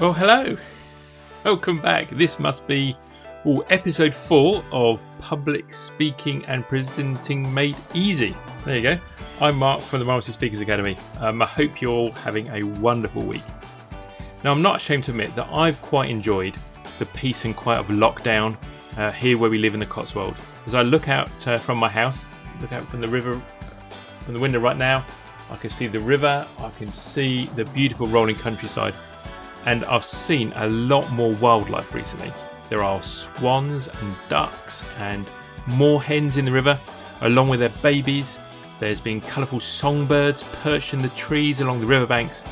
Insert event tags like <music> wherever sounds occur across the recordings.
Well, hello. Welcome back. This must be oh, episode four of Public Speaking and Presenting Made Easy. There you go. I'm Mark from the Malmesbury Speakers Academy. Um, I hope you're all having a wonderful week. Now, I'm not ashamed to admit that I've quite enjoyed the peace and quiet of lockdown uh, here where we live in the Cotswold. As I look out uh, from my house, look out from the river, from the window right now, I can see the river, I can see the beautiful rolling countryside, and I've seen a lot more wildlife recently. There are swans and ducks and moorhens in the river, along with their babies. There's been colourful songbirds perched in the trees along the riverbanks,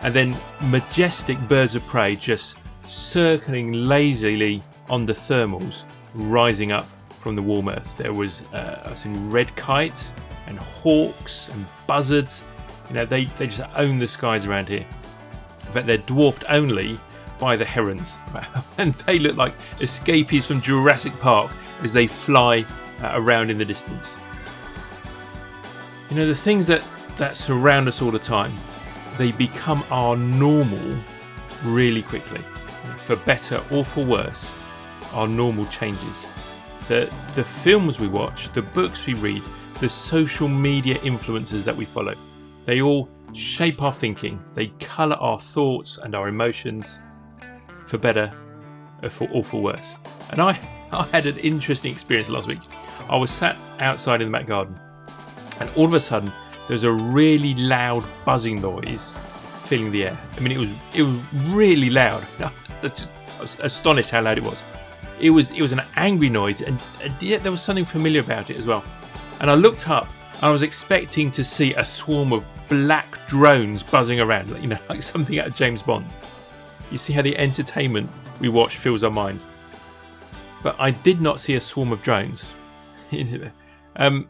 and then majestic birds of prey just circling lazily on the thermals, rising up from the warm earth. There was uh, I've seen red kites and hawks and buzzards. You know, they, they just own the skies around here. Fact, they're dwarfed only by the herons, <laughs> and they look like escapees from Jurassic Park as they fly uh, around in the distance. You know, the things that, that surround us all the time, they become our normal really quickly. For better or for worse, our normal changes. The, the films we watch, the books we read, the social media influencers that we follow, they all shape our thinking, they colour our thoughts and our emotions for better or for, or for worse. And I, <laughs> I had an interesting experience last week. I was sat outside in the back garden, and all of a sudden, there was a really loud buzzing noise filling the air. I mean, it was it was really loud. <laughs> I was astonished how loud it was. It was it was an angry noise, and, yet there was something familiar about it as well. And I looked up, I was expecting to see a swarm of black drones buzzing around, you know, <laughs> like something out of James Bond. You see how the entertainment we watch fills our mind. But I did not see a swarm of drones. <laughs> um,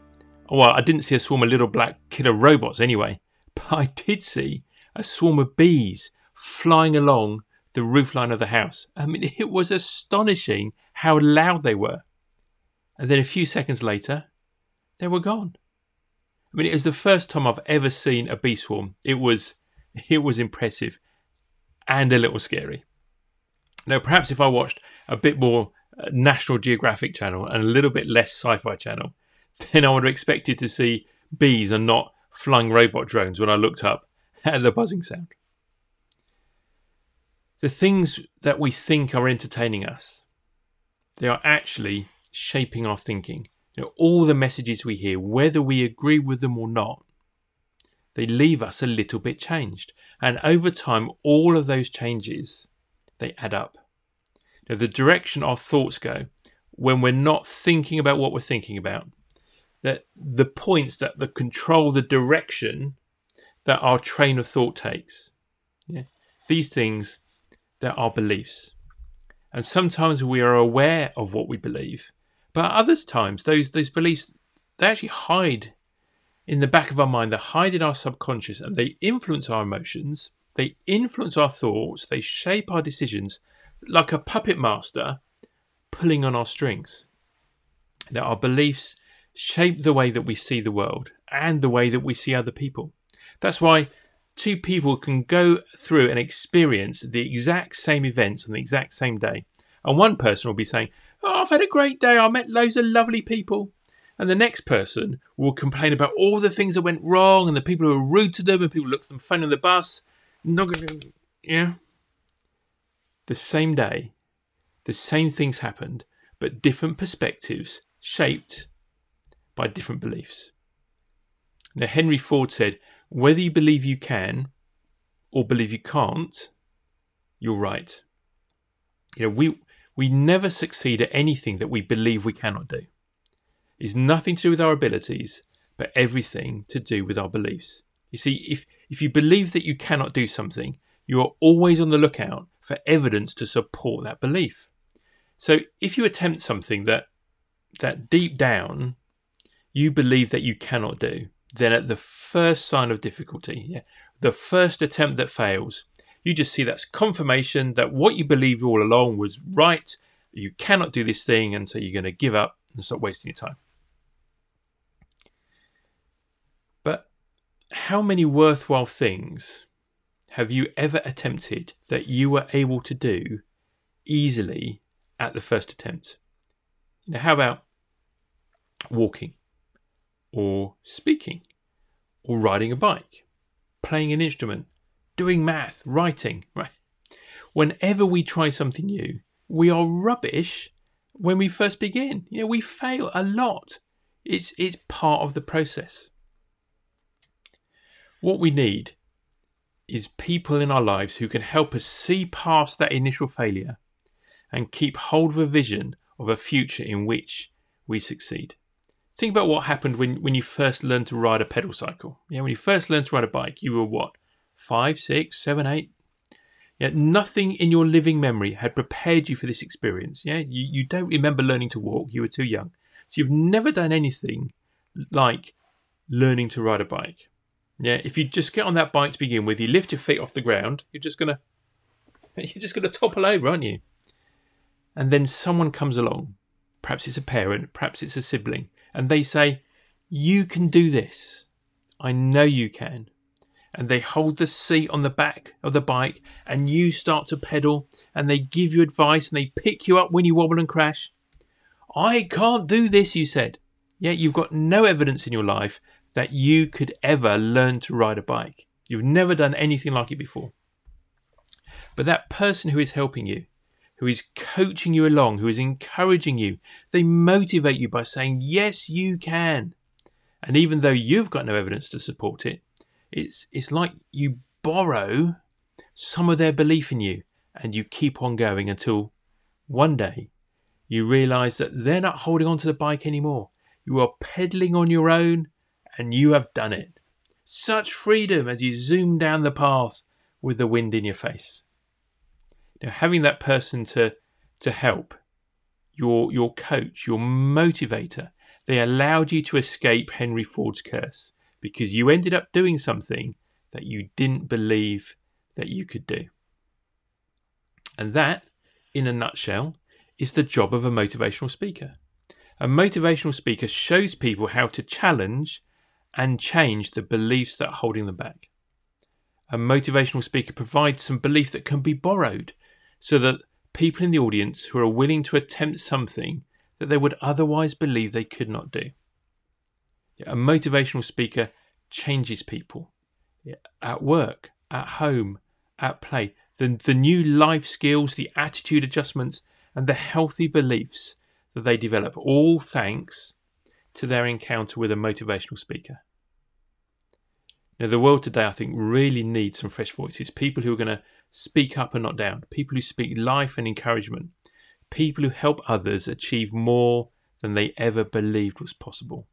well, I didn't see a swarm of little black killer robots anyway, <laughs> but I did see a swarm of bees flying along the roofline of the house. I mean, it was astonishing how loud they were. And then a few seconds later, they were gone. I mean, it was the first time I've ever seen a bee swarm. It was, <laughs> it was impressive, and a little scary. Now, perhaps if I watched a bit more uh, National Geographic Channel and a little bit less Sci-Fi Channel, <laughs> then I would have expected to see bees and not flying robot drones when I looked up <laughs> at the buzzing sound. The things that we think are entertaining us, they are actually shaping our thinking. Know, all the messages we hear, whether we agree with them or not, they leave us a little bit changed. And over time, all of those changes, they add up. Now, the direction our thoughts go when we're not thinking about what we're thinking about, that the points that the control the direction that our train of thought takes. Yeah? These things that are beliefs. And sometimes we are aware of what we believe, but at other times those those beliefs they actually hide in the back of our mind, they hide in our subconscious and they influence our emotions, they influence our thoughts, they shape our decisions like a puppet master pulling on our strings. That our beliefs shape the way that we see the world and the way that we see other people. That's why two people can go through and experience the exact same events on the exact same day. And one person will be saying, Oh, I've had a great day. I met loads of lovely people. And the next person will complain about all the things that went wrong and the people who were rude to them and people looked them funny on the bus. Not gonna, yeah. The same day, the same things happened, but different perspectives shaped by different beliefs. Now, Henry Ford said, whether you believe you can or believe you can't, you're right. You know, we we never succeed at anything that we believe we cannot do. It's nothing to do with our abilities, but everything to do with our beliefs. You see, if, if you believe that you cannot do something, you are always on the lookout for evidence to support that belief. So if you attempt something that that deep down you believe that you cannot do, then at the first sign of difficulty, yeah, the first attempt that fails, you just see that's confirmation that what you believed all along was right. You cannot do this thing, and so you're going to give up and stop wasting your time. But how many worthwhile things have you ever attempted that you were able to do easily at the first attempt? Know, how about walking or speaking or riding a bike, playing an instrument, doing math, writing, right? Whenever we try something new, we are rubbish when we first begin. You know, we fail a lot. It's it's part of the process. What we need is people in our lives who can help us see past that initial failure and keep hold of a vision of a future in which we succeed. Think about what happened when, when you first learned to ride a pedal cycle. Yeah, when you first learned to ride a bike, you were what? Five, six, seven, eight? Yeah, nothing in your living memory had prepared you for this experience. Yeah, you, you don't remember learning to walk, you were too young. So you've never done anything like learning to ride a bike. Yeah, if you just get on that bike to begin with, you lift your feet off the ground, you're just gonna <laughs> you're just gonna topple over, aren't you? And then someone comes along, perhaps it's a parent, perhaps it's a sibling, and they say, You can do this. I know you can and they hold the seat on the back of the bike and you start to pedal and they give you advice and they pick you up when you wobble and crash. I can't do this, you said. Yet you've got no evidence in your life that you could ever learn to ride a bike. You've never done anything like it before. But that person who is helping you, who is coaching you along, who is encouraging you, they motivate you by saying, Yes, you can. And even though you've got no evidence to support it, it's it's like you borrow some of their belief in you and you keep on going until one day you realize that they're not holding on to the bike anymore. You are pedaling on your own and you have done it. Such freedom as you zoom down the path with the wind in your face. Now, having that person to, to help, your, your coach, your motivator, they allowed you to escape Henry Ford's curse because you ended up doing something that you didn't believe that you could do. And that, in a nutshell, is the job of a motivational speaker. A motivational speaker shows people how to challenge and change the beliefs that are holding them back. A motivational speaker provides some belief that can be borrowed so that people in the audience who are willing to attempt something that they would otherwise believe they could not do. A motivational speaker changes people at work, at home, at play. The, the new life skills, the attitude adjustments, and the healthy beliefs that they develop, all thanks to their encounter with a motivational speaker. Now, the world today, I think, really needs some fresh voices people who are going to speak up and not down, people who speak life and encouragement, people who help others achieve more than they ever believed was possible.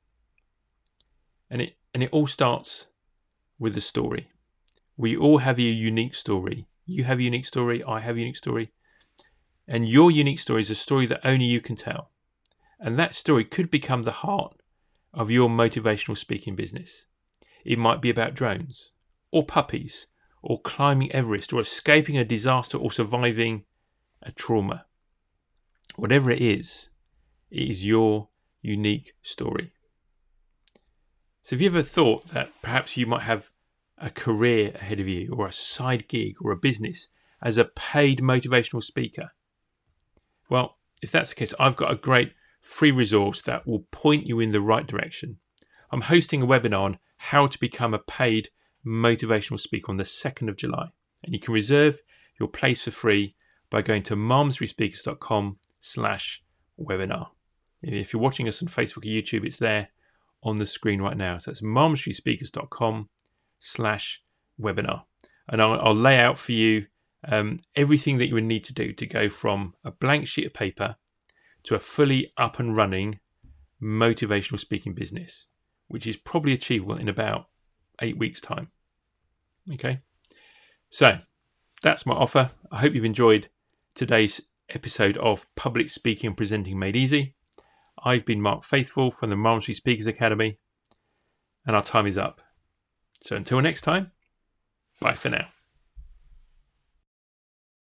And it and it all starts with a story. We all have a unique story. You have a unique story, I have a unique story. And your unique story is a story that only you can tell. And that story could become the heart of your motivational speaking business. It might be about drones, or puppies, or climbing Everest, or escaping a disaster, or surviving a trauma. Whatever it is, it is your unique story. So, have you ever thought that perhaps you might have a career ahead of you, or a side gig, or a business as a paid motivational speaker? Well, if that's the case, I've got a great free resource that will point you in the right direction. I'm hosting a webinar on how to become a paid motivational speaker on the 2nd of July. And you can reserve your place for free by going to malmesburyspeakers.com slash webinar. If you're watching us on Facebook or YouTube, it's there on the screen right now. So it's malmesburyspeakers.com slash webinar. And I'll, I'll, lay out for you um, everything that you would need to do to go from a blank sheet of paper to a fully up and running motivational speaking business, which is probably achievable in about eight weeks' time. Okay, so that's my offer. I hope you've enjoyed today's episode of Public Speaking and Presenting Made Easy. I've been Mark Faithful from the Malmesbury Speakers Academy, and our time is up. So until next time, bye for now.